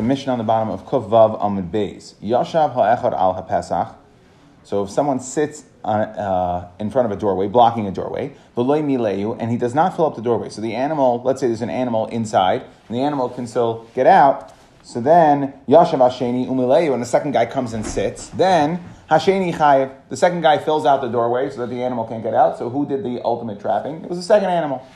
the mission on the bottom of Kuf Vav Amud Beis. Yashav ha'echad al ha'pesach. So if someone sits on, uh, in front of a doorway, blocking a doorway, v'loy mileu, and he does not fill up the doorway. So the animal, let's say there's an animal inside, and the animal can still get out. So then Yashav Hasheni umileu, and the second guy comes and sits. Then Hasheni chayiv, the second guy fills out the doorway so that the animal can't get out. So who did the ultimate trapping? It was the second animal.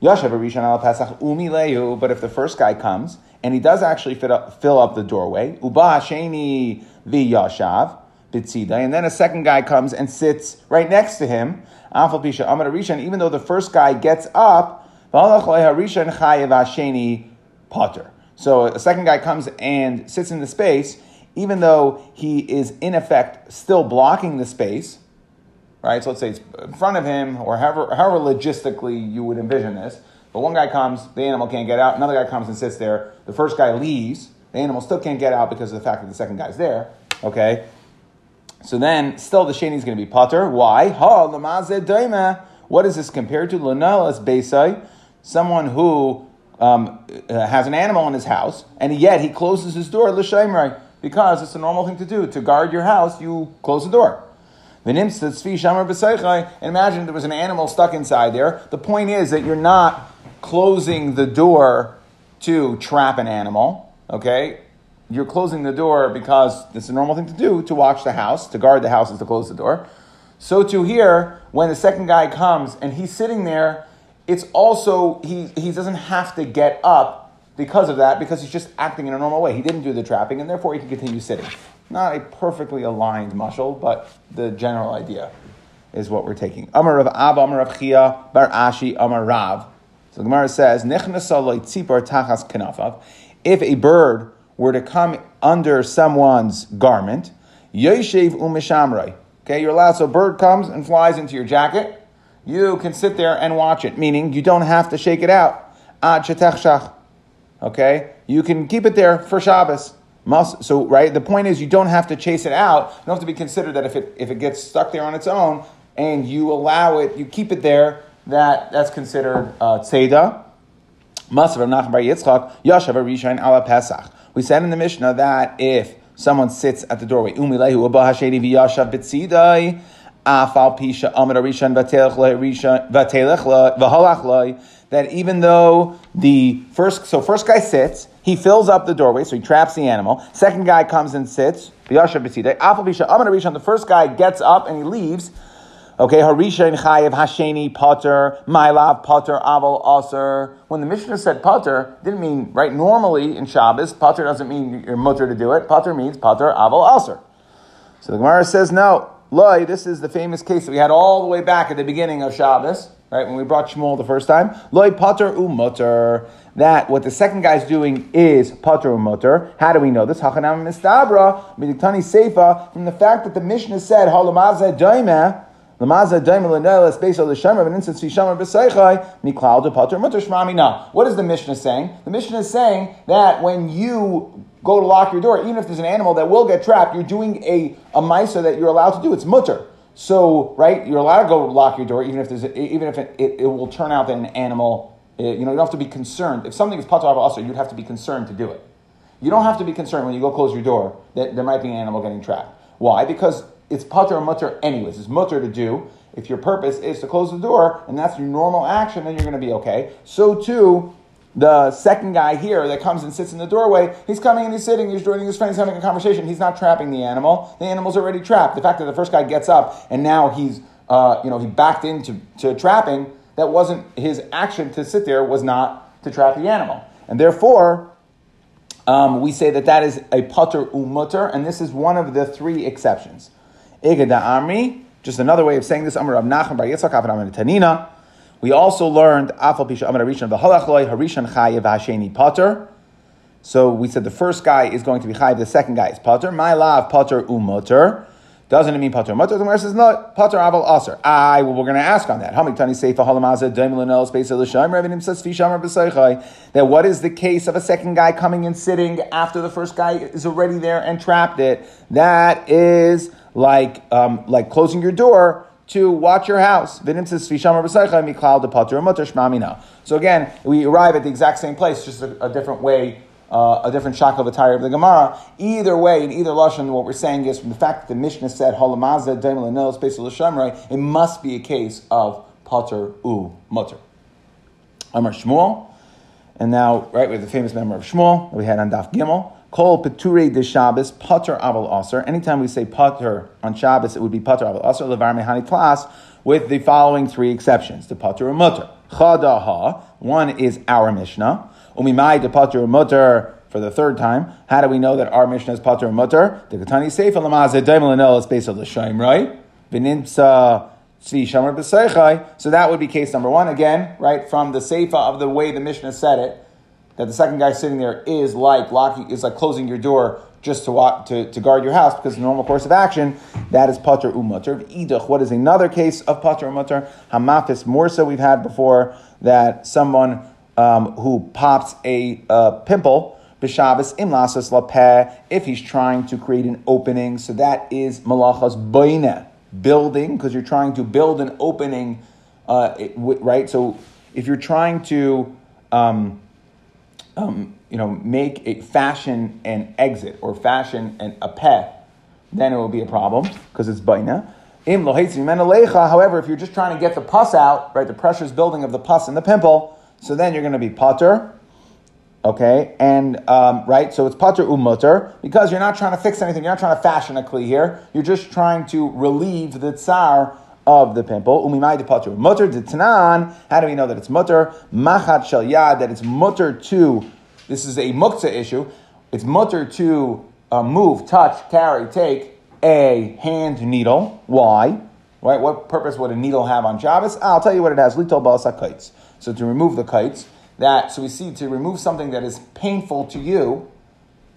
Yashav Rishon al Pesach umileu, but if the first guy comes and he does actually up, fill up the doorway, uba Hasheni v'yashav bitzida, and then a second guy comes and sits right next to him. Afal pisha amar even though the first guy gets up, potter. So a second guy comes and sits in the space, even though he is in effect still blocking the space, right? So let's say it's in front of him, or however, however logistically you would envision this. But one guy comes, the animal can't get out. Another guy comes and sits there. The first guy leaves. The animal still can't get out because of the fact that the second guy's there. Okay. So then, still the sheni is going to be potter. Why? What is this compared to? Lunalas beisai, someone who um, uh, has an animal in his house, and yet he closes his door l'shaimrai because it's a normal thing to do. To guard your house, you close the door. And imagine there was an animal stuck inside there. The point is that you're not closing the door to trap an animal, okay? You're closing the door because it's a normal thing to do to watch the house, to guard the house is to close the door. So to here, when the second guy comes and he's sitting there, it's also, he, he doesn't have to get up because of that, because he's just acting in a normal way. He didn't do the trapping, and therefore he can continue sitting. Not a perfectly aligned muscle, but the general idea is what we're taking. Amar of Ab, Amar of Chia, Bar Ashi, Amar Rav. So the Gemara says, tachas kanafav. If a bird were to come under someone's garment, yoshev umishamrei. Okay, you're allowed. So a bird comes and flies into your jacket. You can sit there and watch it, meaning you don't have to shake it out. Okay, you can keep it there for Shabbos. So right, the point is you don't have to chase it out. You don't have to be considered that if it if it gets stuck there on its own and you allow it, you keep it there. That that's considered uh, tzeda. Masav Nachman Bar Yitzchak Yashav Arishain Ala Pesach. We said in the Mishnah that if someone sits at the doorway, Umilehu Abba Hashedi V'Yashav B'Tzidai Afal Pisha Amid Arishan V'Telech V'Halach That even though the first so first guy sits he fills up the doorway, so he traps the animal. Second guy comes and sits. The first guy gets up and he leaves. Okay, Harisha and Chayev Hasheni Potter, Mailav Potter, Aval Aser. When the Mishnah said Potter, didn't mean, right, normally in Shabbos, Potter doesn't mean you're mutter to do it. Potter means Potter, Aval Aser. So the Gemara says, no, Loi, this is the famous case that we had all the way back at the beginning of Shabbos, right, when we brought Shmuel the first time. Loi Potter U Mutter that what the second guy's doing is pater mutter. How do we know this? Hachanam mistabra midiktani seifa from the fact that the Mishnah said halamaza daima. Mutter. What is the Mishnah saying? The Mishnah is saying that when you go to lock your door, even if there's an animal that will get trapped, you're doing a a misa that you're allowed to do. It's mutter. So, right, you're allowed to go lock your door, even if there's a, even if it, it, it will turn out that an animal eh, you know, you don't have to be concerned. If something is patur also, you'd have to be concerned to do it. You don't have to be concerned when you go close your door that there might be an animal getting trapped. Why? Because it's patur or mutter anyways. It's mutter to do. If your purpose is to close the door and that's your normal action, then you're going to be okay. So too, the second guy here that comes and sits in the doorway, he's coming and he's sitting, he's joining his friends, having a conversation. He's not trapping the animal. The animal's already trapped. The fact that the first guy gets up and now he's, uh, you know, he backed into to trapping that wasn't his action to sit there was not to trap the animal. And therefore, um, we say that that is a putter umutter, and this is one of the three exceptions. Igada Amri, just another way of saying this, Amr Nachman Bar Yitzchak Tanina. We also learned Afal Pisha Amr Harishan V'Halachloi Harishan Chayev Hasheni Potter. So we said the first guy is going to be Chayev, the second guy is Potter. My love Potter umutter. Doesn't it mean pater mutter? The Gemara says no. Pater aval aser. I well, we're going to ask on that. Hamiktani seifa halamaza daimlanel space l'shaim. Revinim says fishamar b'seichai. That what is the case of a second guy coming and sitting after the first guy is already there and trapped it? That is like um, like closing your door to watch your house. So again, we arrive at the exact same place, just a, a different way uh, a different shakal attire of the Gemara. Either way, in either lashon, what we're saying is from the fact that the Mishnah said halamazah daimel space it must be a case of pater u mutter. Amar Shmuel, and now right with the famous member of Shmuel that we had on Daf Gimel. Kol peture de Shabbos pater aval aser. Anytime we say pater on Shabbos, it would be pater aval aser levar mehani class with the following three exceptions: the pater or mutter. Chadaha. One is our Mishnah. Umimai de pater mutter for the third time. How do we know that our Mishnah is pater mutter? The Katani Seif Lamazah Daimel Anel is based on the Shaim, right? Vinimsa B'Seichai. So that would be case number one again, right? From the Seifa of the way the Mishnah said it, that the second guy sitting there is like locking, is like closing your door just to, walk, to, to guard your house because the normal course of action, that is pater umutter. Idach, what is another case of pater umutter? Hamafis, more so we've had before that someone um, who pops a uh, pimple, b'shabbos imlasas lapeh, if he's trying to create an opening, so that is malachas boine, building, because you're trying to build an opening, uh, it, right? So if you're trying to, um, um, you know, make a fashion an exit or fashion an, a peh, then it will be a problem because it's baina. However, if you're just trying to get the pus out, right, the pressure's building of the pus in the pimple, so then you're going to be potter, okay, and um, right, so it's potter umutter because you're not trying to fix anything, you're not trying to fashion a kli here, you're just trying to relieve the tsar of the pimple. Umimai de potter mutter de tanan. How do we know that it's mutter? Machat shel yad that it's mutter to. This is a muktzah issue. It's mutter to uh, move, touch, carry, take a hand needle. Why? Right? What purpose would a needle have on Shabbos? I'll tell you what it has. Litol kites. So to remove the kites, that so we see to remove something that is painful to you,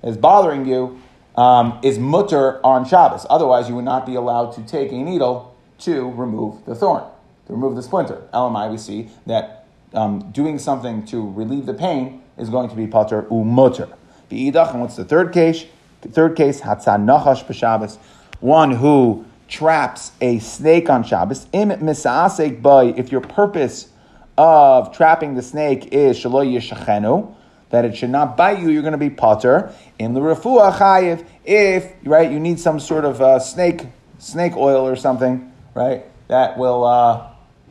is bothering you, um, is mutter on Shabbos. Otherwise, you would not be allowed to take a needle to remove the thorn, to remove the splinter. LMI, we see that um, doing something to relieve the pain is going to be pater u mutter. Beidach, and what's the third case? The third case, hatzah nachash b'Shabbos, one who traps a snake on Shabbos. Im misasek by if your purpose of trapping the snake is shalo yishachenu, that it should not bite you, you're going to be potter. In the refuah chayiv, if right, you need some sort of uh, snake snake oil or something, right, that will. Uh,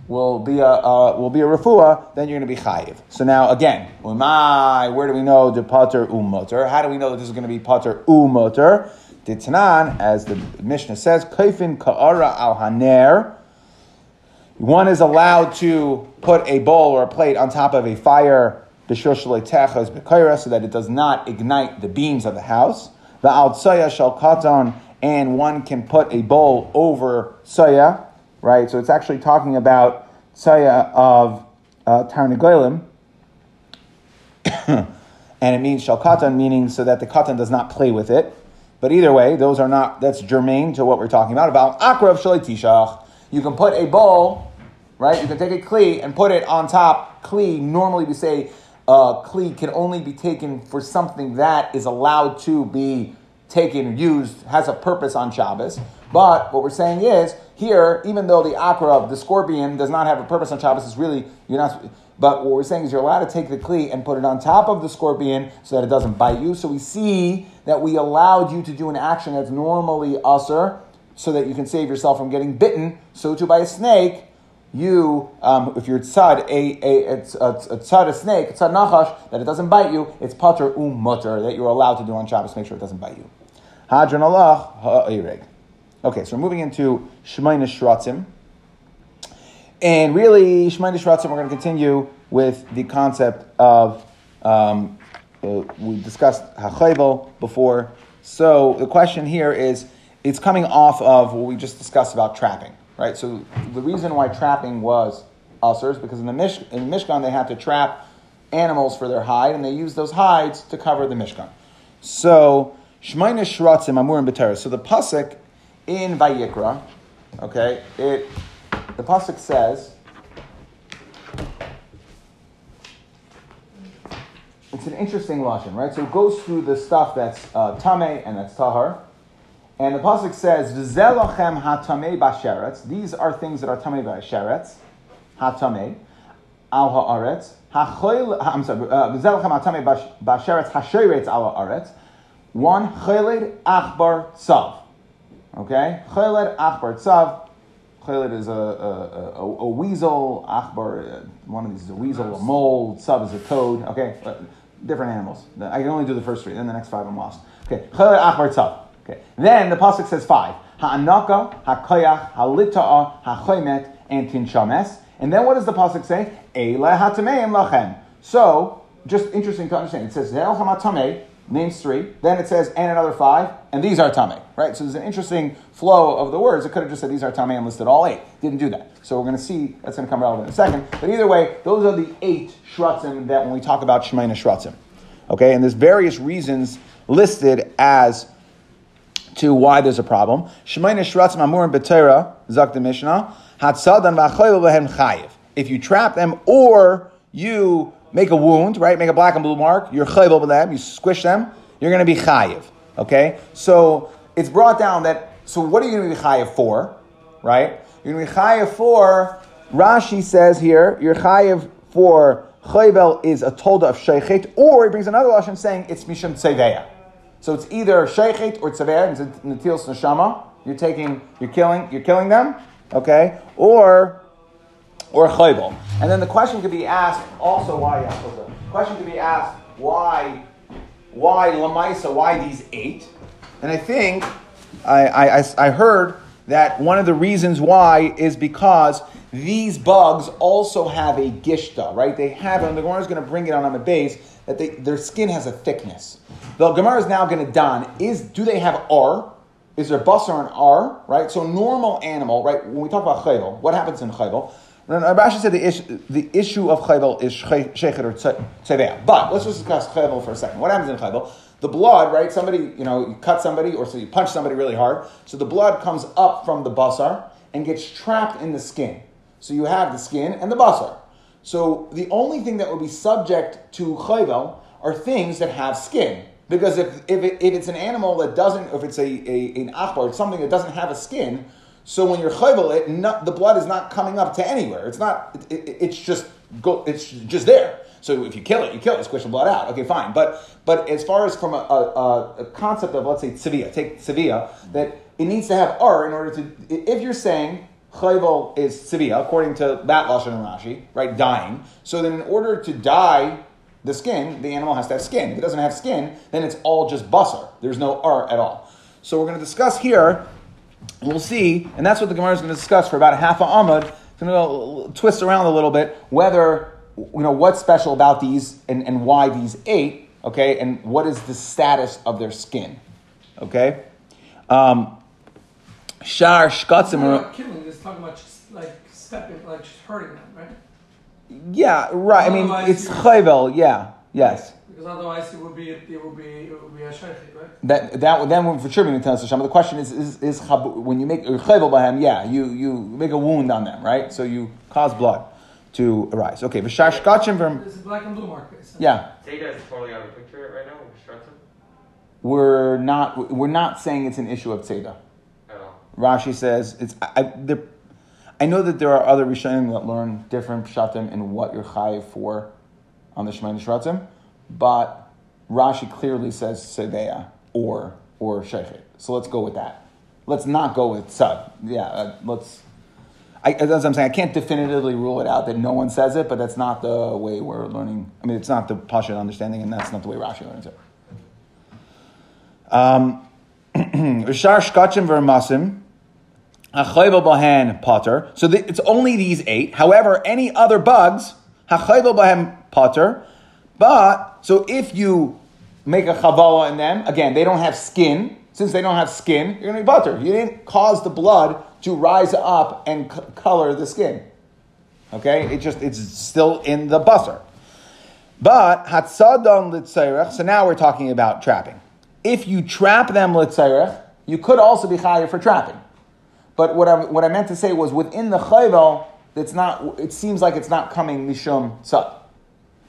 will be a uh, will be a refuah, then you're going to be chayiv. So now again, umay, where do we know the pater umoter? How do we know that this is going to be pater umoter? The Tanan, as the Mishnah says, kaifin ka'ara al haner. One is allowed to put a bowl or a plate on top of a fire, so that it does not ignite the beams of the house. The outsaya shall katan, and one can put a bowl over soya, right? So it's actually talking about soya of uh, tarnagolim, and it means shal katan, meaning so that the katan does not play with it. But either way, those are not, that's germane to what we're talking about. About akra akrav shalai You can put a bowl right? You can take a kli and put it on top. Kli, normally we say uh, kli can only be taken for something that is allowed to be taken, used, has a purpose on Shabbos. But what we're saying is, here, even though the akra, of the scorpion, does not have a purpose on Shabbos, is really, you're not, but what we're saying is you're allowed to take the kli and put it on top of the scorpion so that it doesn't bite you. So we see that we allowed you to do an action that's normally usr so that you can save yourself from getting bitten. So too by a snake, you, um, if you're tzad, a, a, a, a tzad, a snake, a tzad nachash, that it doesn't bite you, it's pater um that you're allowed to do on Shabbos, make sure it doesn't bite you. Hadran Allah ha'ireg. Okay, so we're moving into Shemaina Shratzim. And really, Shemaina Shratzim, we're going to continue with the concept of, um, uh, we discussed Hachayvel before. So the question here is, it's coming off of what we just discussed about trapping right? So the reason why trapping was usher is because in the, Mish- in the Mishkan they had to trap animals for their hide, and they used those hides to cover the Mishkan. So Shemaina Shratzim Amurim B'Teres. So the pasuk in Vayikra, okay, it the pasuk says. It's an interesting lashon, right? So it goes through the stuff that's uh, tame and that's tahar, and the pasuk says, "V'zelochem hatamei basheretz." These are things that are tamei basheretz, hatamei. al haaretz. Hachoil, I'm sorry. uh, atame bash- basheretz hasheretz al haaretz. One cheled achbar tzav. Okay, cheled achbar tzav. Cheled is a, a, a, a weasel. Achbar, uh, one of these is a weasel. A mole. Tzav is a toad. Okay, uh, different animals. I can only do the first three. Then the next five I'm lost. Okay, cheled achbar tzav. Okay, then the pasuk says five. Ha'anaka, ha'koyach, ha'lita'a, ha'choymet, and tinshames. And then what does the pasuk say? Eile lachem. So, just interesting to understand. It says Ze'el hamatameh, names three. Then it says and another five, and these are tameh. Right. So there's an interesting flow of the words. It could have just said these are tameh and listed all eight. Didn't do that. So we're going to see that's going to come relevant in a second. But either way, those are the eight shratzim that when we talk about Shemaina shratzim. Okay, and there's various reasons listed as to why there's a problem. Chayiv. If you trap them or you make a wound, right, make a black and blue mark, you're chayvel with them, you squish them, you're going to be chayiv. Okay, so it's brought down that. So what are you going to be chayiv for, right? You're going to be chayiv for. Rashi says here, you're chayiv for chayvel is a tolda of sheichet, or he brings another lashon saying it's mishum tzeveya. So it's either sheichet or tzever, it's natilas neshama. You're taking, you're killing, you're killing them, okay, or or chayvel. And then the question could be asked also why. Yeah, okay. question could be asked why, why lamaisa? Why these eight? And I think I, I, I- heard that one of the reasons why is because these bugs also have a gishta, right? They have, and the is going to bring it on on the base that they, their skin has a thickness. The Gemara is now going to don is do they have R? Is there basar and R? Right. So normal animal, right? When we talk about chayvel, what happens in chayvel? Rashi said the issue, the issue of chayvel is shechet or tzevea. But let's just discuss chayvel for a second. What happens in chayvel? The blood, right? Somebody, you know, you cut somebody or so you punch somebody really hard. So the blood comes up from the basar and gets trapped in the skin. So you have the skin and the basar. So the only thing that would be subject to chayvel are things that have skin. Because if, if, it, if it's an animal that doesn't, if it's a, a an achbar, it's something that doesn't have a skin, so when you're chayvel it, not, the blood is not coming up to anywhere. It's not, it, it- it's just go, it's just there. So if you kill it, you kill it, squish the blood out. Okay, fine. But but as far as from a, a, a- concept of let's say tzivia, take tzivia, that it needs to have r in order to. If you're saying chayvel is tzivia, according to that lashon and Rashi, right, dying. So then in order to dye the skin, the animal has to have skin. If it doesn't have skin, then it's all just basar. There's no r at all. So we're going to discuss here we'll see, and that's what the Gemara is going to discuss for about a half a amud. It's going to twist around a little bit whether you know what's special about these and, and why these eight, okay, and what is the status of their skin, okay. Um, Shar shkatzim. about killing. It's talking about just like stepping, like just hurting them, right? Yeah, right. I mean, it's you- chayvel. Yeah, yes. Because otherwise it would be it would be it would be a sheikh, right? That that then when for sure being tells Hashem. The question is is is chabu- when you make chayvel by him, yeah, you you make a wound on them, right? So you cause blood to arise. Okay, v'shar shkachim v'rm- It's a black and blue mark. Case. Yeah, Tzeda is totally out of the picture right now we're not we're not saying it's an issue of tzeda. at all. Rashi says it's. I, I, there, I know that there are other Rishonim that learn different pshatim and what you're chayiv for on the Shemayim Shratzim, but Rashi clearly says sedeya or or sheichet. So let's go with that. Let's not go with tzad. Yeah, uh, let's. I, what I'm saying. I can't definitively rule it out that no one says it, but that's not the way we're learning. I mean, it's not the Pasha understanding, and that's not the way Rashi learns it. Um, Rishar shkachim. Bahan potter. So the, it's only these eight. However, any other bugs, hachayvel bahan potter. But so if you make a chavala in them, again, they don't have skin. Since they don't have skin, you're going to be butter. You didn't cause the blood to rise up and c- color the skin. Okay, it just it's still in the busser. But hatzadon litzayrech. So now we're talking about trapping. If you trap them litzayrech, you could also be chayer for trapping. But what I, what I meant to say was within the chayvel, it's not. It seems like it's not coming mishum tzad.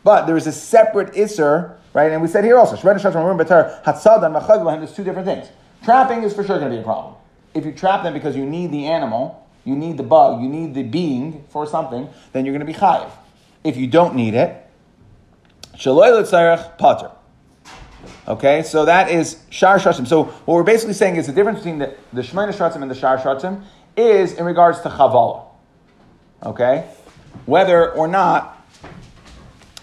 But there is a separate iser, right? And we said here also, Machadvahem, there's two different things. Trapping is for sure going to be a problem. If you trap them because you need the animal, you need the bug, you need the being for something, then you're going to be chayiv. if you don't need it. L'tzarech pater. Okay, so that is shar shratzim. So what we're basically saying is the difference between the, the shmeina shratzim and the shar shratzim is in regards to chavala. Okay, whether or not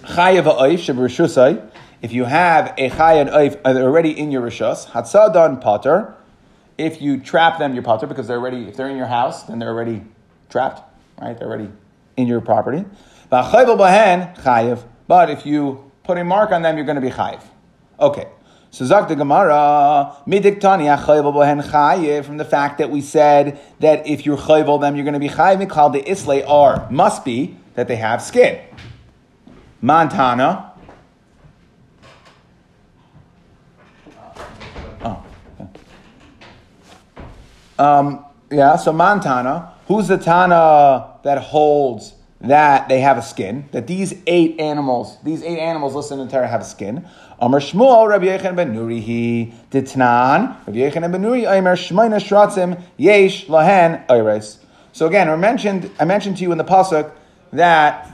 chayav ha'oif if you have a chayav oif uh, already in your rishus, hatzadan pater. If you trap them, you're pater because they're already. If they're in your house, then they're already trapped. Right, they're already in your property. chayav. But if you put a mark on them, you're going to be chayiv. Okay. So Zak the Gemara, midiktani bohen from the fact that we said that if you're chayvel them, you're going to be chayiv. Called the islay are must be that they have skin. Montana. Oh. Um, yeah, so Montana, who's the Tana that holds that they have a skin, that these eight animals, these eight animals listed in the Torah have a skin. Amar Shmuel, Rabbi ben Nuri, he ditnan, Rabbi ben Nuri, Shmeina Shratzim, Yesh. So again, I mentioned, I mentioned to you in the pasuk that,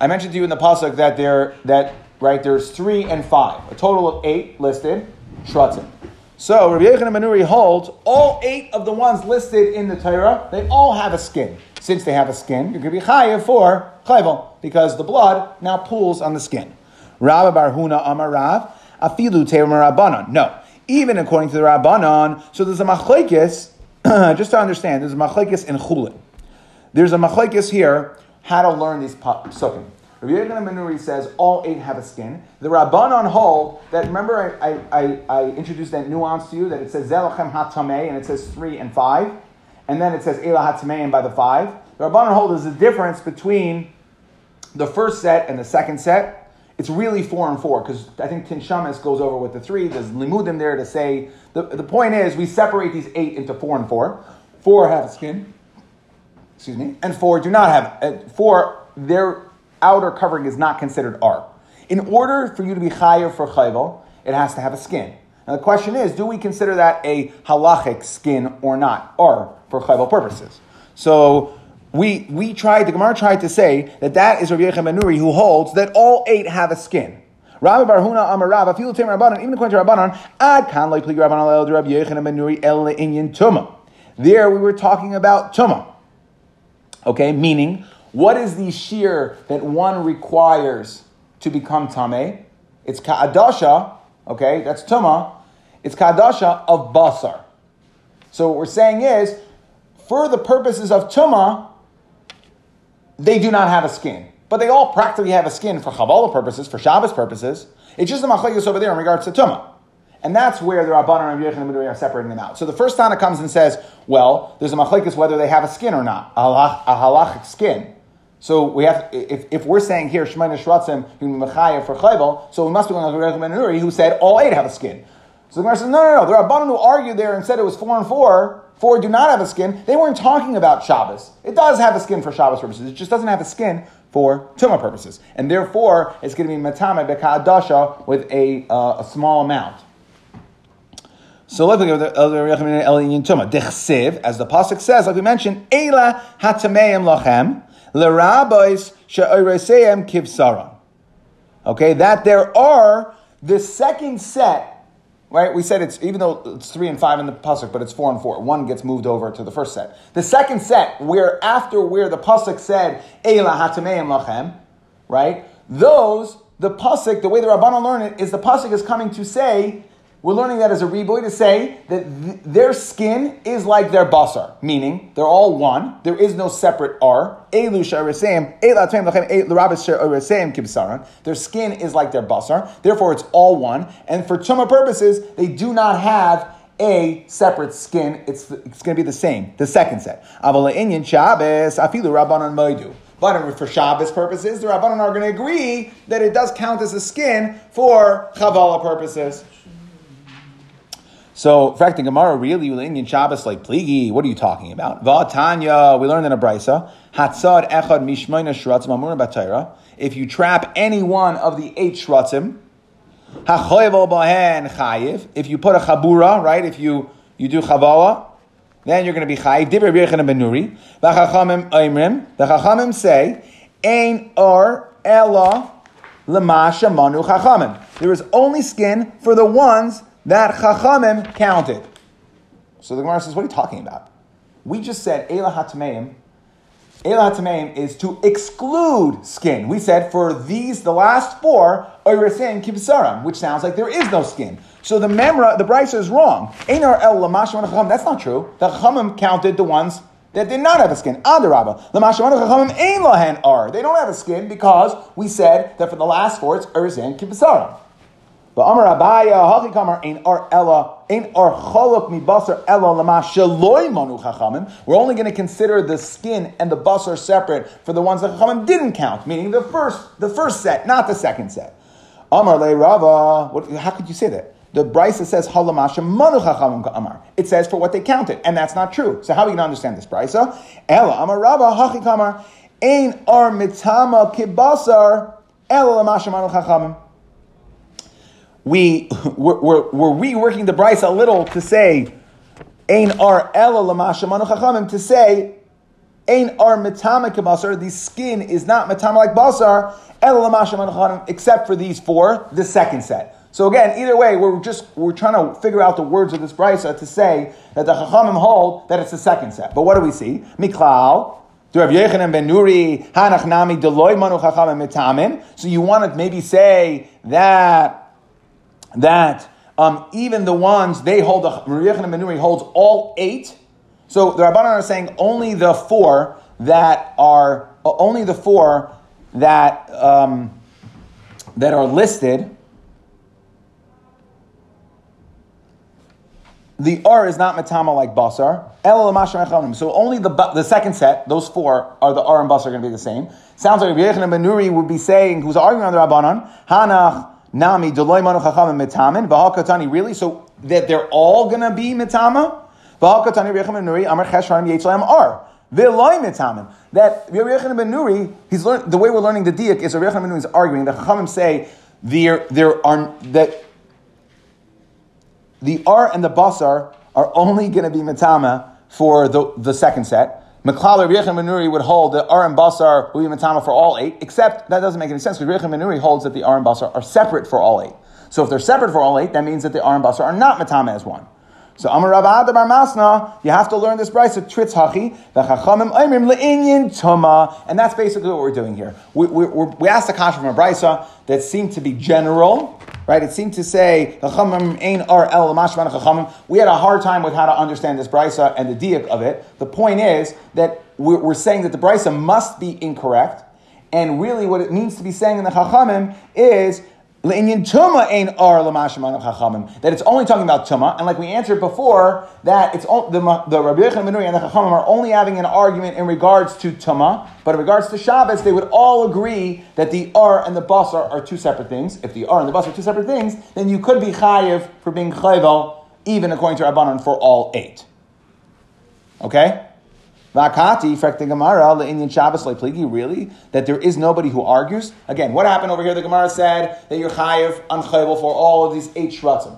I mentioned to you in the pasuk that there, that right, there's three and five, a total of eight listed Shratzim. So Rabbi Yechon ben Nuri holds all eight of the ones listed in the Torah, they all have a skin since they have a skin, you're going to be chayiv for chayvel because the blood now pools on the skin. Rabba Barhuna Amarav Afilu Rabbanon. No, even according to the Rabbanon, so there's a machlekes. just to understand, there's a machlekes in chulin. There's a machlekes here how to learn these psukim. Rabbi Yehuda Menuri says all eight have a skin. The Rabbanon hold that. Remember, I, I, I, introduced that nuance to you that it says zelachem hatamei and it says three and five and then it says Ela and by the five. The Rabbanon hold is the difference between the first set and the second set. It's really four and four because I think Tin Shamas goes over with the three. There's limudim there to say the, the point is we separate these eight into four and four. Four have skin, excuse me, and four do not have. Uh, four their outer covering is not considered ar. In order for you to be chayer for chayvel, it has to have a skin. Now the question is, do we consider that a halachic skin or not, or for chayvel purposes? So we, we tried, the Gemara tried to say that that is Rabbi Yechon Nuri who holds that all eight have a skin. Rabbi Barhuna Amar Rav, Afilu Tim Rabbanon, even according to Rabbanon, Ad Kan Like Plig Rabbanon El Rabbi Yechon Nuri El Inyan Tuma. There we were talking about Tuma. Okay, meaning, what is the shear that one requires to become Tameh? It's Ka'adasha, okay, that's Tuma. It's Kadasha of Basar. So what we're saying is, for the purposes of Tuma, they do not have a skin. But they all practically have a skin for Kabbalah purposes, for Shabbos purposes. It's just the machlekes over there in regards to Tumah. And that's where the Rabbanan and Yechon and are separating them out. So the first Tana comes and says, well, there's a machlekes whether they have a skin or not, a, halachic skin. So we have, if, if we're saying here, Shemana Shratzim, Mechaya for Chayvel, so we must be going to Rabbi Nuri, who said all eight have a skin. So the Gemara says, no, no, no. The Rabbanon who argued there and said it was four and four, four do not have a skin, they weren't talking about Shabbos. It does have a skin for Shabbos purposes. It just doesn't have a skin for Tumah purposes. And therefore, it's going to be Matame Beka'adasha with a, uh, a small amount. So let's look at the Elinian Tumah. Dechsev, as the Pasuk says, like we mentioned, Ela Hatameim Lachem, Lerabais She'oreseim Kivsaran. Okay, that there are the second set Right? We said it's even though it's three and five in the pasuk, but it's four and four. One gets moved over to the first set. The second set, where after where the pasuk said Eila hatameim lachem, right? Those the pasuk, the way the Rabbanon learn it is the pasuk is coming to say we're learning that as a reboy to say that th- their skin is like their basar, meaning they're all one. There is no separate R. Their skin is like their basar. Therefore, it's all one. And for tuma purposes, they do not have a separate skin. It's, it's going to be the same. The second set. But for Shabbos purposes, the Rabbanon are going to agree that it does count as a skin for Chavala purposes. So, in fact, the Gemara really Indian Shabbos like pligi. What are you talking about? Va'tanya, we learned in a brisa. Hatzad echad mishmayna shratzim amurim batayra. If you trap any one of the eight shratzim, hachoyev chayiv. If you put a chabura, right? If you you do chavala, then you're going to be chayiv. Dibber birchen benuri. V'chachamim oimrim. The chachamim say Ein or ella lamasha manu chachamim. There is only skin for the ones that chachamim counted. So the Gemara says, what are you talking about? We just said Ela Hatameim. Ela Hatameim is to exclude skin. We said for these, the last four, Oyresin Kibsaram, which sounds like there is no skin. So the Memra, the Brisa is wrong. Einar El Lamash That's not true. The Chachamim counted the ones that did not have a skin. Adarabba. Lamashimanu chachamim ein lahen ar. They don't have a skin because we said that for the last four it's erzin kibsarim. But Amar Abaye ein ar ella ein ar cholok mi basar ella lama sheloi manu chachamim. We're only going to consider the skin and the basar separate for the ones that chachamim didn't count, meaning the first the first set, not the second set. Amar le Rava. What, how could you say that? The Brisa says halamasha manu chachamim amar. It says for what they counted, and that's not true. So how are we going to understand this Brisa? Ella amar Rava hachi kamar ein ar mitama kibasar ella lamasha manu chachamim. We we're, we're, we're reworking the Brisa a little to say ein ar ella lamasha manu chachamim to say ein ar mitama kibasar. The skin is not mitama like basar chachamim except for these four, the second set. So again, either way, we're just we're trying to figure out the words of this brisa to say that the chachamim hold that it's the second set. But what do we see? Miklal. So you want to maybe say that that um, even the ones they hold the Rabbi Yochanan ben Nuri holds all eight. So the Rabbanan are saying only the four that are only the four that um, that are listed the R is not metama like basar. So only the the second set, those four, are the R and basar going to be the same. Sounds like Rabbi Yechon ben would be saying, who's arguing on the Rabbanon, Hanach nami deloy manu chachamim metamin v'hakatani. Really? So that they're all going to be Rabbi Yechon ben Nuri amar cheshvarim yetzlaim R. V'loy metamin. That Yechon ben Nuri, he's learned the way we're learning the diak is Yechon ben Nuri is arguing. The chachamim say there there are that the R and the Basar are only going to be Matama for the, the second set. McClall Yechim Manuri would hold that and Basar will be Matama for all eight, except that doesn't make any sense because Yechim Manuri holds that the and Basar are separate for all eight. So if they're separate for all eight, that means that the and Basar are not Matama as one. So Amar Rav Bar Masna, you have to learn this brisa Tritz Hachi v'Chachamim Aimrim leInyin Tuma, and that's basically what we're doing here. We, we, we asked the kasha from a brisa that seemed to be general, right? It seemed to say. We had a hard time with how to understand this brisa and the diak of it. The point is that we're, we're saying that the brisa must be incorrect, and really what it means to be saying in the Chachamim is that it's only talking about tuma, and like we answered before, that it's the the Rabbi Yechon and the Chachamim are only having an argument in regards to tuma, but in regards to Shabbos, they would all agree that the ar and the basar are two separate things. If the ar and the basar are two separate things, then you could be chayiv for being chayvel, even according to Rabbanon, for all eight. Okay. Vakati, frekta Gemara, the Indian Shabbos pligi, really? That there is nobody who argues? Again, what happened over here? The Gemara said that you're chayiv, unchayvel for all of these eight shratzim.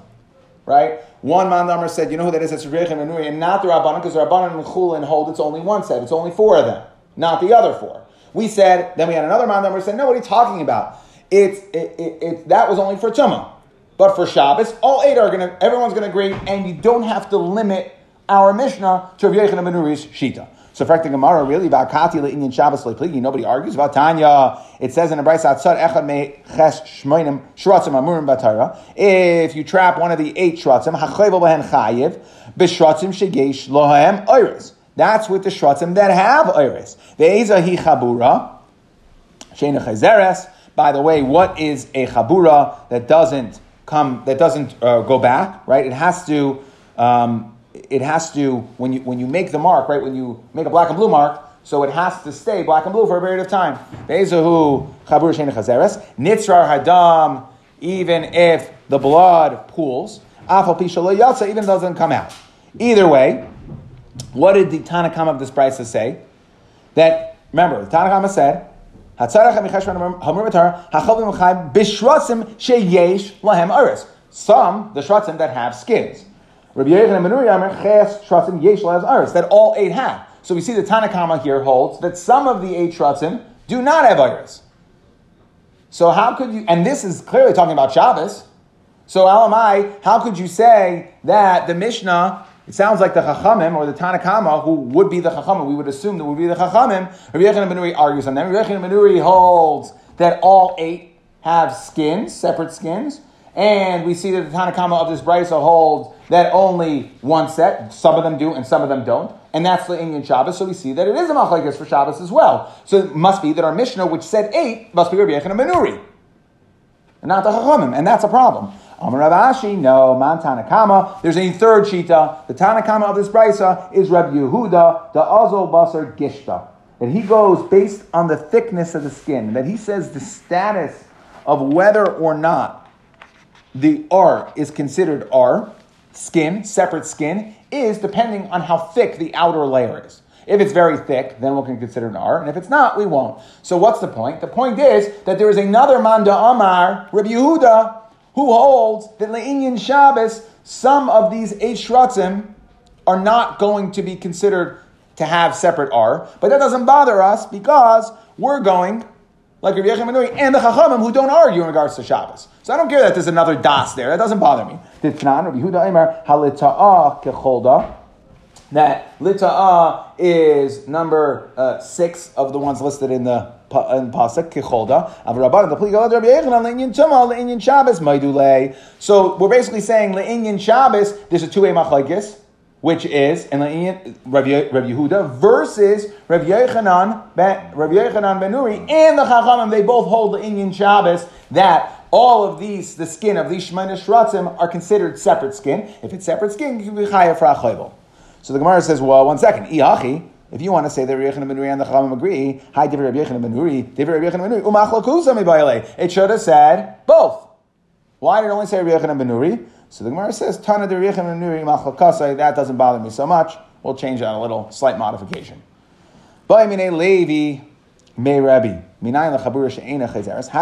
Right? One mandamar said, you know who that is? That's Rebbeinu and Nuri, and not the Rabbanan, because the Rabbanan and Chulin hold it's only one set. It's only four of them, not the other four. We said, then we had another mandamar said, no, what are you talking about? It's, it, it, it, that was only for Tumah. But for Shabbos, all eight are going to, everyone's going to agree, and you don't have to limit our Mishnah to Rabbi Yechon ben Nuri's Shita. So fact the Gemara really about Kati Indian Shabbos Lepligi, nobody argues about Tanya. It says in the Brisa outside Echad Me Ches Shmoinim Shratzim Amurim Batara. If you trap one of the eight Shratzim, Hachayvel Behen Chayiv, Bishratzim Shegesh Lohem Oiris. That's with the Shratzim that have Oiris. Ve'eza Hi Chabura, Shena Chazeres. By the way, what is a Chabura that doesn't come, that doesn't uh, go back, right? It has to, um, it has to when you when you make the mark, right? When you make a black and blue mark, so it has to stay black and blue for a period of time. Chabur nitzrar hadam. Even if the blood pools, afal pishala yatsa, even doesn't come out. Either way, what did the Tanakam of this price say? That remember, the Tanakama said. Some the shratzim that have skins. Rabbi Yochanan ben Ches Shratzim Laz Aris, that all eight have. So we see the Tanakama here holds that some of the eight Shratzim do not have iris. So how could you? And this is clearly talking about Shabbos. So Alamai, how could you say that the Mishnah? It sounds like the Chachamim or the Tanakama, who would be the Chachamim, we would assume that would be the Chachamim. Rabbi Yechon ben Nuri argues on them. Rabbi Yechon ben Nuri holds that all eight have skins, separate skins, and we see that the Tanakama of this Brisa holds that only one set, some of them do and some of them don't, and that's the Indian Shabbos. So we see that it is a machlekes for Shabbos as well. So it must be that our Mishnah, which said eight, must be Rabbi Yechon ben Nuri, and not the Chachamim, and that's a problem. Amar Rav Ashi, no, man Tanakama. There's a third shita. The Tanakama of this brisa is Rabbi Yehuda, the Azol Basar Gishta. That he goes based on the thickness of the skin. That he says the status of whether or not the R is considered R, skin, separate skin, is depending on how thick the outer layer is. If it's very thick, then we can consider an R, and if it's not, we won't. So what's the point? The point is that there is another Manda Amar, Rabbi Yehuda, who holds that Le'inyan Shabbos, some of these eight are not going to be considered to have separate R, but that doesn't bother us because we're going like Rabbi Yechim and the Chachamim who don't argue in regards to Shabbos. So I don't care that there's another das there. That doesn't bother me. Rabbi that lita'ah is number uh, six of the ones listed in the in pasuk kicholda. the Shabbos So we're basically saying le'inyan Shabbos. There's a two-way machlekes, which is and Rabbi Yehuda versus Rabbi Yochanan ben Rabbi Yochanan Benuri and the Chachamim. They both hold le'inyan Shabbos that all of these, the skin of these Shemana Shratzim, are considered separate skin. If it's separate skin, you can be chayav for a So the Gemara says, well, one second, iachi. If you want to say that Rabbi Yechon ben Nuri and the Chachamim agree, hi, David Rabbi Yechon ben Nuri, David Rabbi Yechon ben Nuri, umachlakusa It should have said both. Why did it only say Rabbi Yechon ben Nuri? So the Gemara says, Tana de Rabbi Yechon ben machlakasai, that doesn't bother me so much. We'll change that a little, slight modification. How do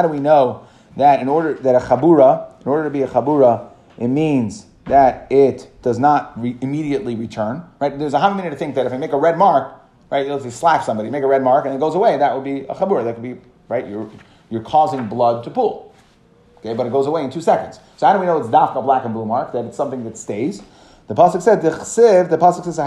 we know that in order that a chabura, in order to be a chabura, it means that it does not re- immediately return. Right? There's a minute to think that if I make a red mark, right, you'll slap somebody, make a red mark, and it goes away, that would be a chabur. That could be right. You're you're causing blood to pool. Okay, but it goes away in two seconds. So how do we know it's dafka black and blue mark? That it's something that stays. The pasuk said the. The pasuk says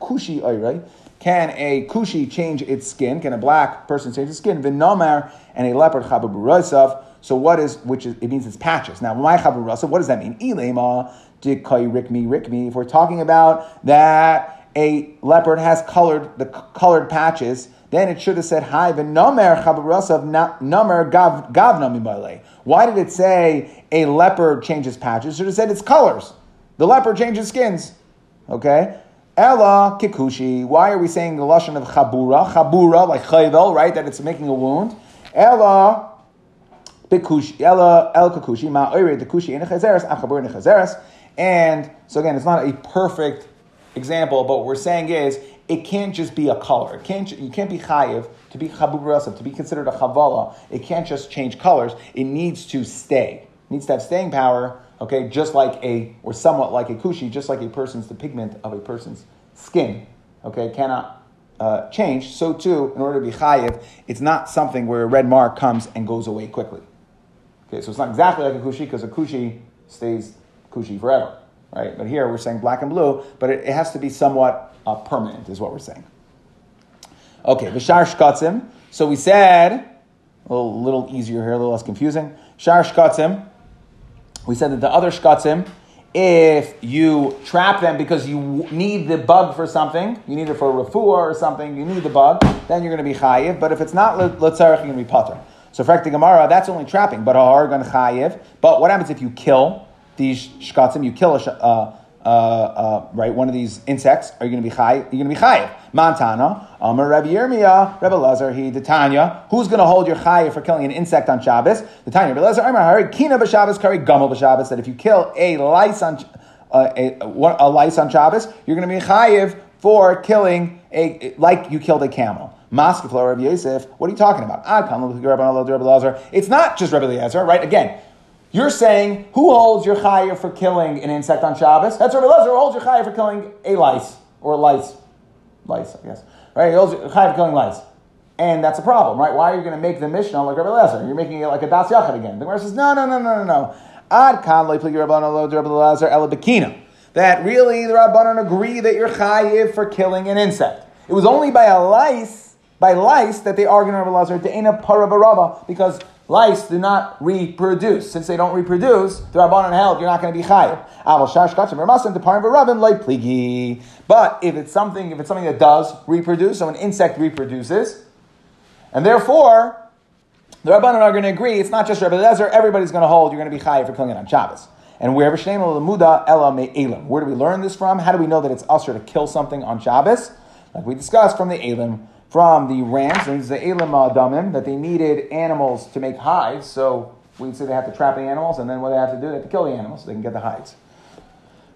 kushi. Can a kushi change its skin? Can a black person change its skin? V'nomer and a leopard chababurosav. So what is which is it means it's patches. Now my chaburasa, what does that mean? Ilema dikai rikmi rikmi. If we're talking about that a leopard has colored the colored patches, then it should have said hi v'nomer chaburasa nomer gav. Why did it say a leopard changes patches? It should have said its colors. The leopard changes skins. Okay. Ella kikushi. Why are we saying the lashon of chabura? Chabura, like chayvel, right? That it's making a wound. Ella Bikushi, ela el ma the kushi in. And so again, it's not a perfect example, but what we're saying is it can't just be a color. It can't, you can't be chayiv to be chabub to be considered a chavala. It can't just change colors. It needs to stay. It needs to have staying power. Okay, just like a or somewhat like a kushi, just like a person's the pigment of a person's skin. Okay, cannot uh, change. So too, in order to be chayiv, it's not something where a red mark comes and goes away quickly. Okay, so it's not exactly like a kushi because a kushi stays kushi forever, right? But here we're saying black and blue, but it, it has to be somewhat uh, permanent, is what we're saying. Okay, v'shar shkatzim. So we said a little, little easier here, a little less confusing. Shar shkatzim. We said that the other shkatzim, if you trap them because you need the bug for something, you need it for a refuah or something, you need the bug, then you're going to be chayiv. But if it's not letzarech, you're going to be pater. So for the Gemara, that's only trapping, but hargan chayiv. But what happens if you kill these shkatzim? You kill a uh, uh, uh, right one of these insects. Are you going to be chayiv? You're going to be chayiv. Montana, Amar Rabbi Yirmiyah, Rabbi Lazar, he Tanya. Who's going to hold your chayiv for killing an insect on Shabbos? The Tanya, Rabbi Lazar, Amar Hari Kina b'Shabbos, Kari Gumel b'Shabbos. That if you kill a lice on uh, a, a, lice on Shabbos, you're going to be chayiv for killing a like you killed a camel. Maskeflo Rabbi Yosef, what are you talking about? Ah, it's not just Rabbi Eliezer, right? Again, you're saying who holds your chaya for killing an insect on Shabbos? That's Rabbi Eliezer who holds your chaya for killing a lice or lice, lice, I guess. Right? He holds your chaya for killing lice. And that's a problem, right? Why are you going to make the Mishnah like Rabbi Lezer? You're making it like a Das Yachid again. The Gemara says, no, no, no, no, no, no. Ad kan loy pligi Rabbanon lo Rabbi Lezer ela bekina. That really the Rabbanon agree that you're chayiv for killing an insect. It was only by a lice, by lice, that they argue in Rabbi to ena parabarava because lice do not reproduce. Since they don't reproduce, the Rabbanon held you're not going to be chayiv. Aval shash kachim remasim to parim v'rabin loy pligi. But if it's something, if it's something that does reproduce, so an insect reproduces. And therefore, the Rabbanon are going to agree, it's not just Rabbi Lezer, everybody's going to hold, you're going to be chayiv for killing it on Shabbos. And wherever Shneim Lamuda Ella Me'elim. Where do we learn this from? How do we know that it's usher to kill something on Shabbos? Like we discussed from the Elim, from the rams, and the Elim Adamim, that they needed animals to make hides, so we'd say they have to trap the animals, and then what they have to do, they have to kill the animals so they can get the hides.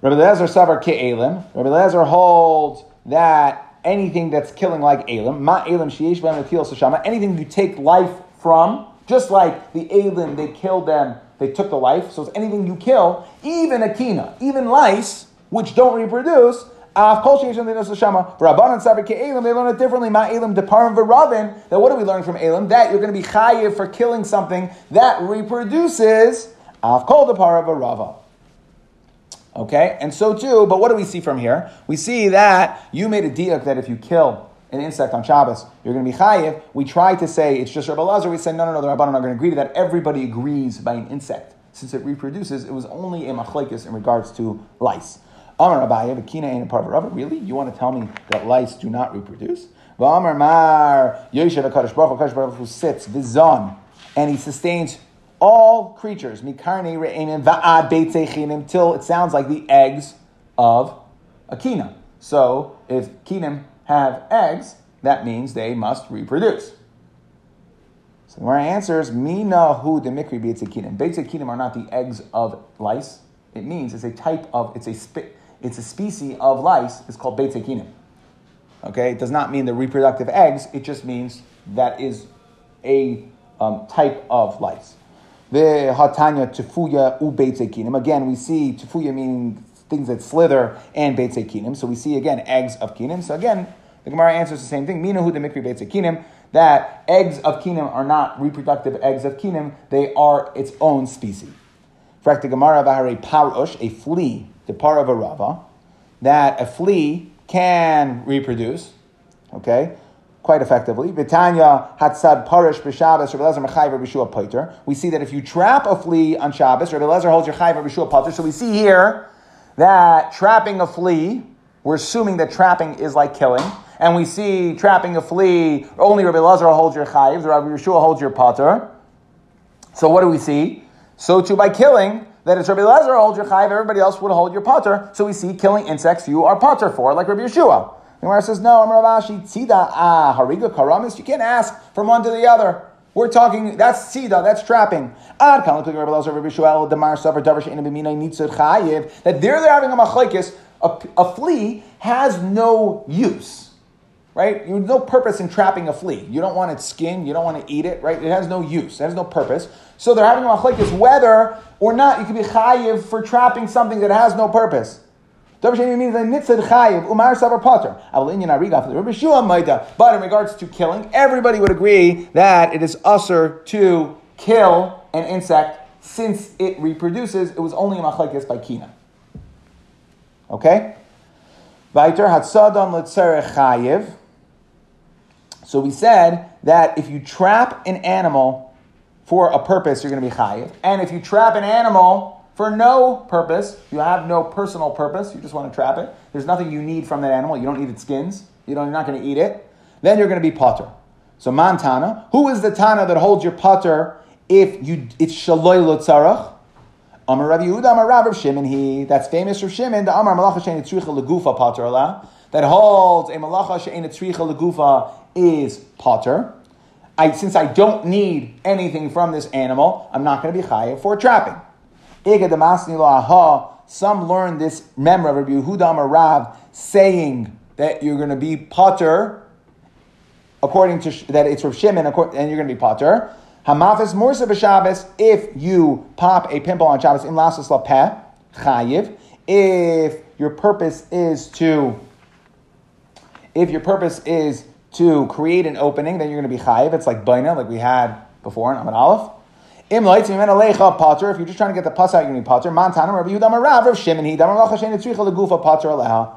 Rabbi Lezer Savar Ke'elim. Rabbi Lezer holds that anything that's killing like Elim, ma Elim sheyesh b'em atil sashama, anything you take life from, just like the Elim, they killed them, they took the life, so it's anything you kill, even a kina, even lice, which don't reproduce, Av kol sheyesh atil sashama, Rabbanan Savar Ke'elim, they learn it differently, ma Elim deparim v'ravin, that what do we learn from Elim? That you're going to be chayiv for killing something that reproduces, Av kol deparim v'rava. Okay, and so too, but what do we see from here? We see that you made a diak that if you kill an insect on Shabbos, you're going to be chayiv. We try to say it's just Rabbi Lazar. We say no, no, no. The Rabbanon are not going to agree to that. Everybody agrees by an insect since it reproduces. It was only a machlekes in regards to lice. Amar a part of Rabba. Really, you want to tell me that lice do not reproduce? V'Amar Mar Yoshev Hakadosh Baruch Hakadosh Baruch Hu sits v'zon, and he sustains all creatures, mikarne re'enim va'ad beitzechinim, till it sounds like the eggs of a kina. So if kinim have eggs, that means they must reproduce. So our answer is mina hu de mikri beitzechinim. Beitzechinim are not the eggs of lice. It means it's a type of it's a spe- it's a species of lice. It's called beitzechinim. Okay, it does not mean the reproductive eggs. It just means that is a um, type of lice. The hatanya tefuya u. Again, we see tefuya meaning things that slither and beitzekinim. So we see again eggs of kinim. So again, the Gemara answers the same thing. Minahu de mikri beitzekinim. That eggs of kinim are not reproductive eggs of kinim. They are its own species. Frak the Gemara bahare parush, a flea, the par of a rava, that a flea can reproduce. Okay quite effectively. Vitanya Hatzad Parish B'Shabbos, Rabbi Lezer Mechayv B'Shua Pater. We see that if you trap a flea on Shabbos, Rabbi Lezer holds your Chayv B'Shua Pater. So we see here that trapping a flea, we're assuming that trapping is like killing. And we see trapping a flea, only Rabbi Lezer holds your Chayv, Rabbi Yeshua holds your Pater. So what do we see? So too by killing, that it's Rabbi Lezer holds your Chayv, everybody else would hold your potter. So we see killing insects you are potter for, like Rabbi Yeshua. The Gemara says, no, Amar Rav Ashi, tzida, ah, hariga karamis. You can't ask from one to the other. We're talking, that's tzida, that's trapping. Ad kan Rabbi Shuel, Damar Savar, Davar She'ina B'mina Nitzad Chayiv, that there they're having a machlekes, a, a flea has no use. Right? You have no purpose in trapping a flea. You don't want its skin, you don't want to eat it, right? It has no use, it has no purpose. So they're having a machlekes whether or not you can be chayiv for trapping something that has no purpose. But in regards to killing, everybody would agree that it is usher to kill an insect since it reproduces. It was only a machlekes by kina. Okay? Weiter hatsadam letzerech chayiv. So we said that if you trap an animal for a purpose, you're going to be chayiv, and if you trap an animal for no purpose. You have no personal purpose. You just want to trap it. There's nothing you need from that animal. You don't need its skins. You don't, you're not going to eat it. Then you're going to be potter. So mantana. Who is the tana that holds your potter if you it's shaloy lotzarach? Amar Rav Yehuda, Amar Rav Shimon. He that's famous for Shimon. The Amar malacha shein etzricha legufa Allah that holds a malacha shein etzricha legufa is potter. I, since I don't need anything from this animal, I'm not going to be chayiv for trapping. Some learn this memra of Rabbi Yehuda Rav saying that you're going to be potter according to that it's Rav Shimon and you're going to be potter. Hamafis Mursa b'Shabbos if you pop a pimple on Shabbos in lasas lapeh chayiv. If your purpose is to if your purpose is to create an opening, then you're going to be chayiv. It's like baina, like we had before in Amid Aleph. Im lights alecha potter. If you're just trying to get the pus out, you're going to be potter. Mantanam Rabbi Yehuda Marav Rav Shimon he damar lacha shein etzricha legufa potter aleha.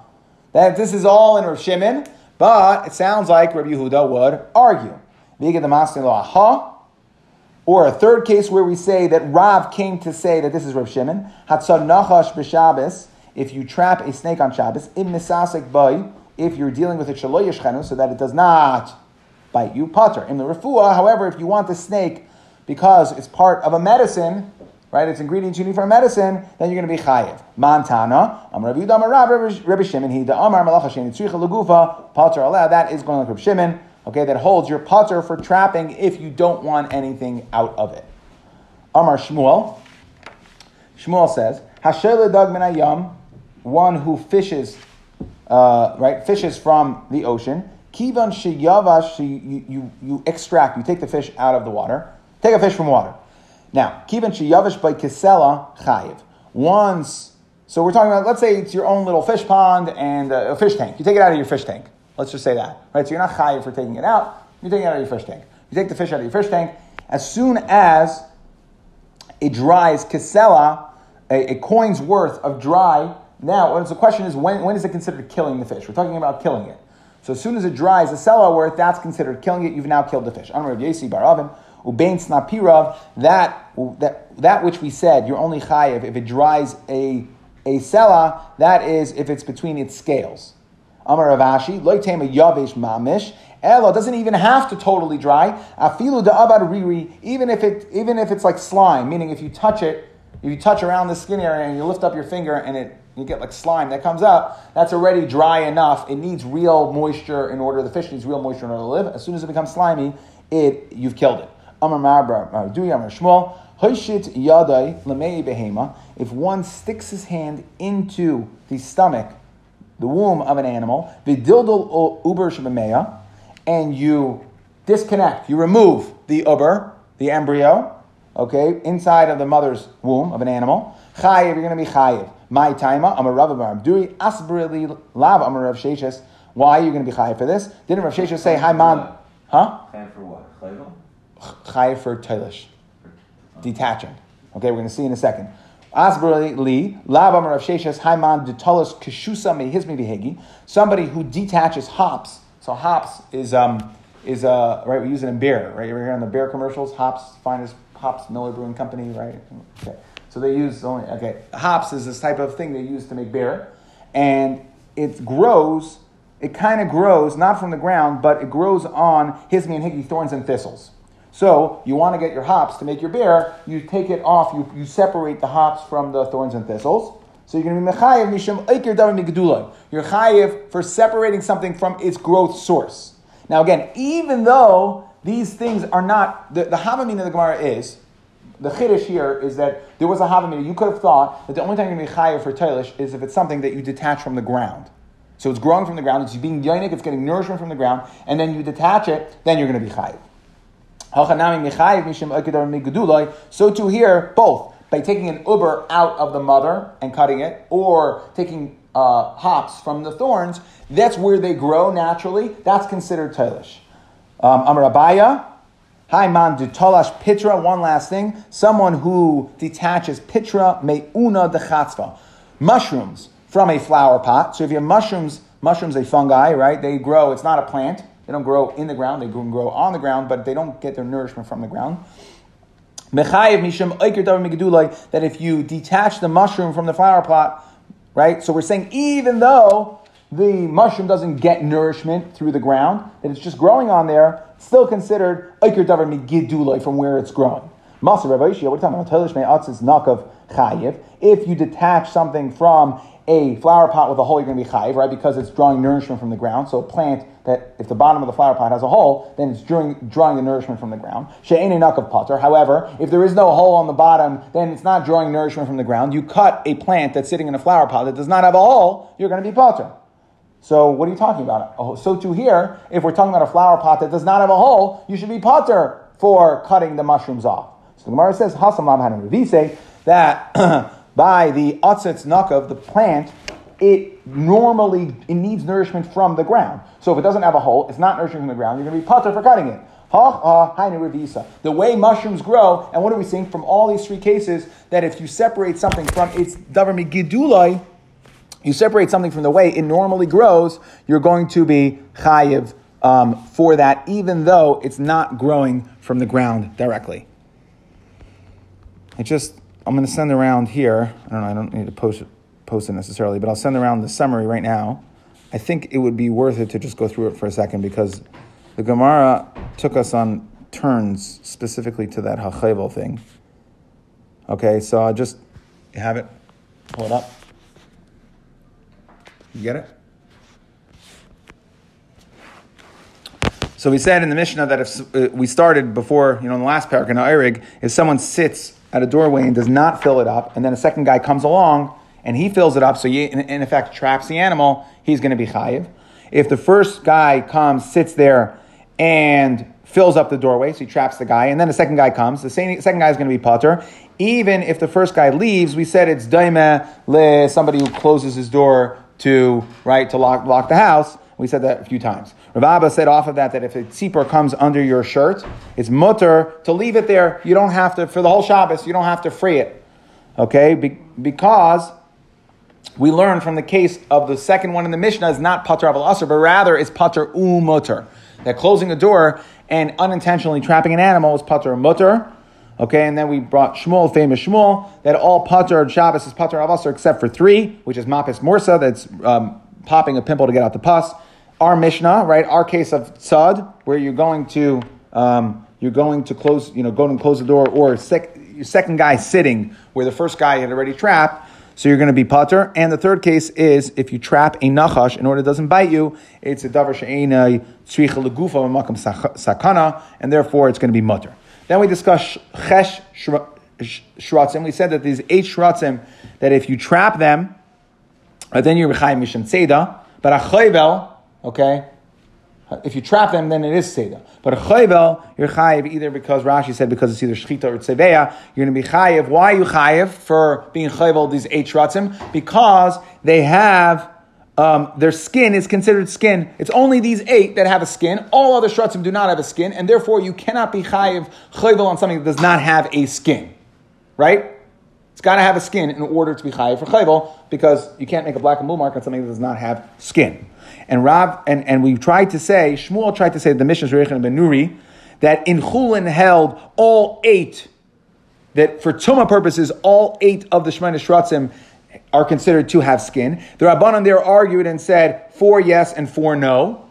That this is all in Rav Shimon, but it sounds like Rabbi Yehuda would argue. Viga the mastin lo aha. Or a third case where we say that Rav came to say that this is Rav Shimon. Hatzad nachash b'Shabbos. If you trap a snake on Shabbos, im misasek bay. If you're dealing with a shaloy so that it does not bite you, potter. In the refuah, however, if you want the snake because it's part of a medicine, right? It's ingredients you need for a medicine, then you're going to be chayiv. Montana, Am Rabbi Yudam Rab Rabbi Shimon, he the Amar Malach Hashem Tzricha Lagufa Potter Allah. That is going like Rabbi Shimon. Okay, that holds your potter for trapping if you don't want anything out of it. Amar Shmuel. Shmuel says, Hashem Dag Minayam, one who fishes, uh, right, fishes from the ocean. Kivan sheyavash, you, you, you extract, you take the fish out of the water. Take a fish from water. Now, kivan sheyavish by kisela chayiv. Once, so we're talking about, let's say it's your own little fish pond and a fish tank. You take it out of your fish tank. Let's just say that, right? So you're not chayiv for taking it out. You take it out of your fish tank. You take the fish out of your fish tank. As soon as it dries kisela, a, a coin's worth of dry. Now, the question is, when, when is it considered killing the fish? We're talking about killing it. So as soon as it dries, sela worth, that's considered killing it. You've now killed the fish. Amr Yesi Baravim. Ubain snapirav, that, that, that which we said, you're only chayiv if it dries a, a sela, that is if it's between its scales. Amar Rav Ashi, loitema yavish mamish, Elo doesn't even have to totally dry. Afilu da'avad riri, even if it even if it's like slime, meaning if you touch it, if you touch around the skin area and you lift up your finger and it you get like slime that comes out, that's already dry enough. It needs real moisture in order, the fish needs real moisture in order to live. As soon as it becomes slimy, it you've killed it. Uh, Behema, if one sticks his hand into the stomach, the womb of an animal, and you disconnect, you remove the uber, the embryo, okay, inside of the mother's womb of an animal, Chayiv, you're going to be Chayiv. My taima, Amar Rav Abdui, Asbrili Lav Amar Rav Sheshes. Why are you going to be Chayiv for this? Didn't Rav Sheshes say, Hi, mom? Huh? Chayiv for what? Chayvah? For Tailish. Detaching. Okay, we're going to see in a second. Asbur li lav amar Rav Sheshes Hi, haiman detalos keshusa mehizmi vihegi. Somebody who detaches hops. So hops is um is uh right we use it in beer right. You're here on the beer commercials? Hops finest hops Miller Brewing Company right. Okay, so they use only okay hops is this type of thing they use to make beer, and it grows. It kind of grows not from the ground, but it grows on hismi and higgy thorns and thistles. So you want to get your hops to make your beer, you take it off, you, you separate the hops from the thorns and thistles. So you're going to be mechayev mishum eikir davar migdulay. You're chayev for separating something from its growth source. Now again, even though these things are not the, the havamin of the Gemara is the chiddush here is that there was a havamin. You could have thought that the only time you're going to be chayev for tailish is if it's something that you detach from the ground. So it's growing from the ground, it's being yonik, it's getting nourishment from the ground, and then you detach it, then you're going to be chayev. So to here, both by taking an uber out of the mother and cutting it, or taking uh, hops from the thorns, that's where they grow naturally. That's considered tailish. Um, Amar Abaye, man detolash pitra. One last thing: someone who detaches pitra meuna dechatzva, mushrooms from a flower pot. So if you have mushrooms, mushrooms a fungi, right? They grow. It's not a plant. They don't grow in the ground, they grow on the ground, but they don't get their nourishment from the ground. That if you detach the mushroom from the flower pot, right? So we're saying even though the mushroom doesn't get nourishment through the ground, that it's just growing on there, still considered from where it's growing. We're talking about If you detach something from a flower pot with a hole, you're going to be chayiv, right? Because it's drawing nourishment from the ground. So a plant that, if the bottom of the flower pot has a hole, then it's drawing, drawing the nourishment from the ground. She'ein of potter. However, if there is no hole on the bottom, then it's not drawing nourishment from the ground. You cut a plant that's sitting in a flower pot that does not have a hole, you're going to be potter. So what are you talking about? So to here, if we're talking about a flower pot that does not have a hole, you should be potter for cutting the mushrooms off. So the Gemara says, Hasam Lam that by the Atzitz Nakav, the plant, it normally it needs nourishment from the ground. So if it doesn't have a hole, it's not nourishing from the ground. You're going to be potter for cutting it. Ha ha revisa. The way mushrooms grow, and what are we seeing from all these three cases? That if you separate something from its davar gidulai, you separate something from the way it normally grows, you're going to be chayiv um, for that, even though it's not growing from the ground directly. I just, I'm going to send around here. I don't know. I don't need to post it, post it necessarily, but I'll send around the summary right now. I think it would be worth it to just go through it for a second because the Gemara took us on turns specifically to that hachevel thing. Okay, so I'll just have it. Pull it up. You get it? So we said in the Mishnah that if uh, we started before, you know, in the last paragraph in Eirig, if someone sits at a doorway and does not fill it up, and then a second guy comes along and he fills it up, so he, in, in effect, traps the animal, he's going to be chayiv. If the first guy comes, sits there, and fills up the doorway, so he traps the guy, and then the second guy comes, the same, second guy is going to be potter. Even if the first guy leaves, we said it's daime le, somebody who closes his door to, right, to lock, lock the house. We said that a few times. Rav Abba said off of that that if a tzipor comes under your shirt, it's mutter to leave it there. You don't have to, for the whole Shabbos, you don't have to free it. Okay? Be- because we learn from the case of the second one in the Mishnah is not pater aval but rather it's pater umutter. That closing a door and unintentionally trapping an animal is pater mutter. Okay, and then we brought Shmuel, famous Shmuel, that all pater Shabbos is pater aval asr except for three, which is mapis morsa, that's um, popping a pimple to get out the pus. Our Mishnah, right? Our case of tzad, where you're going to um, you're going to close, you know, go and close the door, or sec- your second guy sitting where the first guy had already trapped. So you're going to be putter. And the third case is if you trap a nachash in order it doesn't bite you, it's a davar she'ena tzricha legufa makam sakana, and therefore it's going to be mutter. Then we discuss chesh shratzim. We said that these eight shratzim, that if you trap them, uh, then you're b'chayim mishan seda. But a chayvel, okay, if you trap them, then it is seda. But a chayvel, you're chayiv either because Rashi said because it's either shchita or tzeveya. You're going to be chayiv. Why are you chayiv for being chayvel these eight shratzim? Because they have um, their skin is considered skin. It's only these eight that have a skin. All other shratzim do not have a skin, and therefore you cannot be chayiv chayvel on something that does not have a skin, right? It's got to have a skin in order to be chayiv for chayvel because you can't make a black and blue mark on something that does not have skin. And Rav and, and we tried to say Shmuel tried to say the Mishnah Reichin ben Nuri that in Chulin held all eight that for tuma purposes all eight of the Shemana Shratzim are considered to have skin. The Rabbanon there argued and said four yes and four no.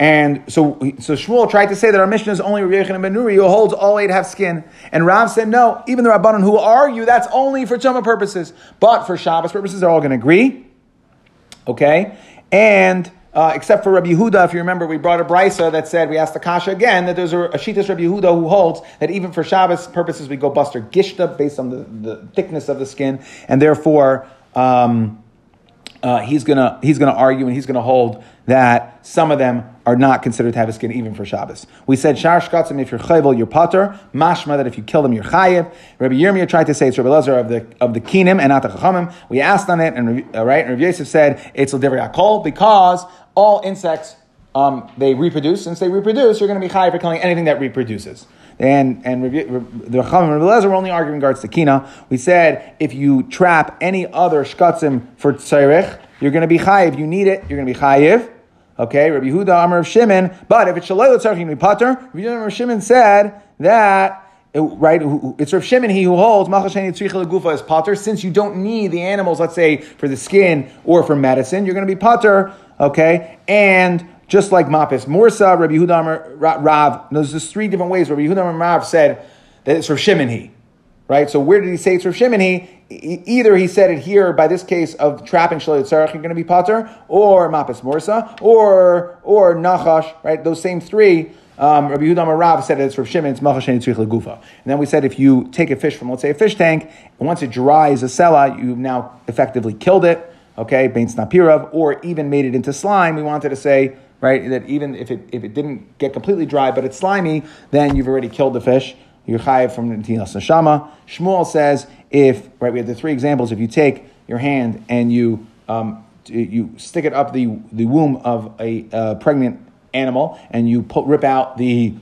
And so, so Shmuel tried to say that our mission is only Rabbi and Ben Nuri, who holds all eight have skin. And Rav said, no, even the Rabbanon who argue that's only for Tuma purposes. But for Shabbos purposes, they're all going to agree. Okay? And uh, except for Rabbi Yehuda, if you remember, we brought a brisa that said, we asked the Kasha again, that there's a, a Shitas Rabbi Yehuda who holds that even for Shabbos purposes, we go buster gishta based on the, the thickness of the skin, and therefore, um, uh, he's gonna he's gonna argue and he's gonna hold that some of them are not considered to have a skin even for Shabbos. We said shar if you're chayvel you're potter. Mashma that if you kill them you're chayiv. Rabbi Yirmiyah tried to say it's Rabbi Lezer of the of the kinim and not the chachamim. We asked on it and uh, right and Rabbi Yosef said it's l'divrei akol because all insects um, they reproduce. Since they reproduce, you're going to be chayiv for killing anything that reproduces. And and the Chachamim and Rabbi Lezer were only arguing in regards to kina. We said if you trap any other shkatzim for tzarich, you're going to be chayiv. You need it. You're going to be chayiv. Okay, Rabbi Yehuda Amar of Shimon. But if it's you be potter. Rabbi Yehuda of Shimon said that. Right, it's Rav Shimon he who holds machasheni tzricha legufa is potter. Since you don't need the animals, let's say for the skin or for medicine, you're going to be potter. Okay, and just like Mapis Morsa, Rabbi Yehuda Rav. There's just three different ways. Rabbi Yehuda Rav said that it's Rav Shimon he. Right? So where did he say it's Rav Shimon he? Either he said it here by this case of trapping Shalei Tzarech, you're going to be Pater, or Mapis Morsa, or or Nachash, right? Those same three. Um, Rabbi Yehuda Rav said it's Rav Shimon, it's Machash and Gufa. And then we said if you take a fish from, let's say, a fish tank, and once it dries a sela, you've now effectively killed it, okay, Bain Snapirav, or even made it into slime. We wanted to say, right, that even if it, if it didn't get completely dry, but it's slimy, then you've already killed the fish. You're chayiv from Netilas Neshama. Shmuel says if, right, we have the three examples. If you take your hand and you um, you stick it up the, the womb of a pregnant animal and you rip out the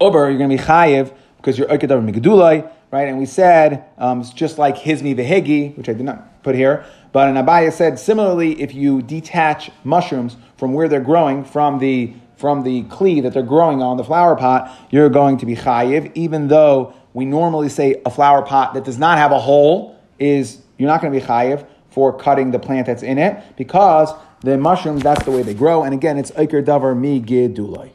uber, you're going to be chayiv because you're oikedavar migdulai, right? And we said um, it's just like hizmi vehigi, which I did not put here, but an Abaye said similarly, if you detach mushrooms from where they're growing from the from the kli that they're growing on the flower pot, you're going to be chayiv, even though we normally say a flower pot that does not have a hole is you're not going to be chayiv for cutting the plant that's in it because the mushrooms that's the way they grow. And again, it's iker davar mi gidulai.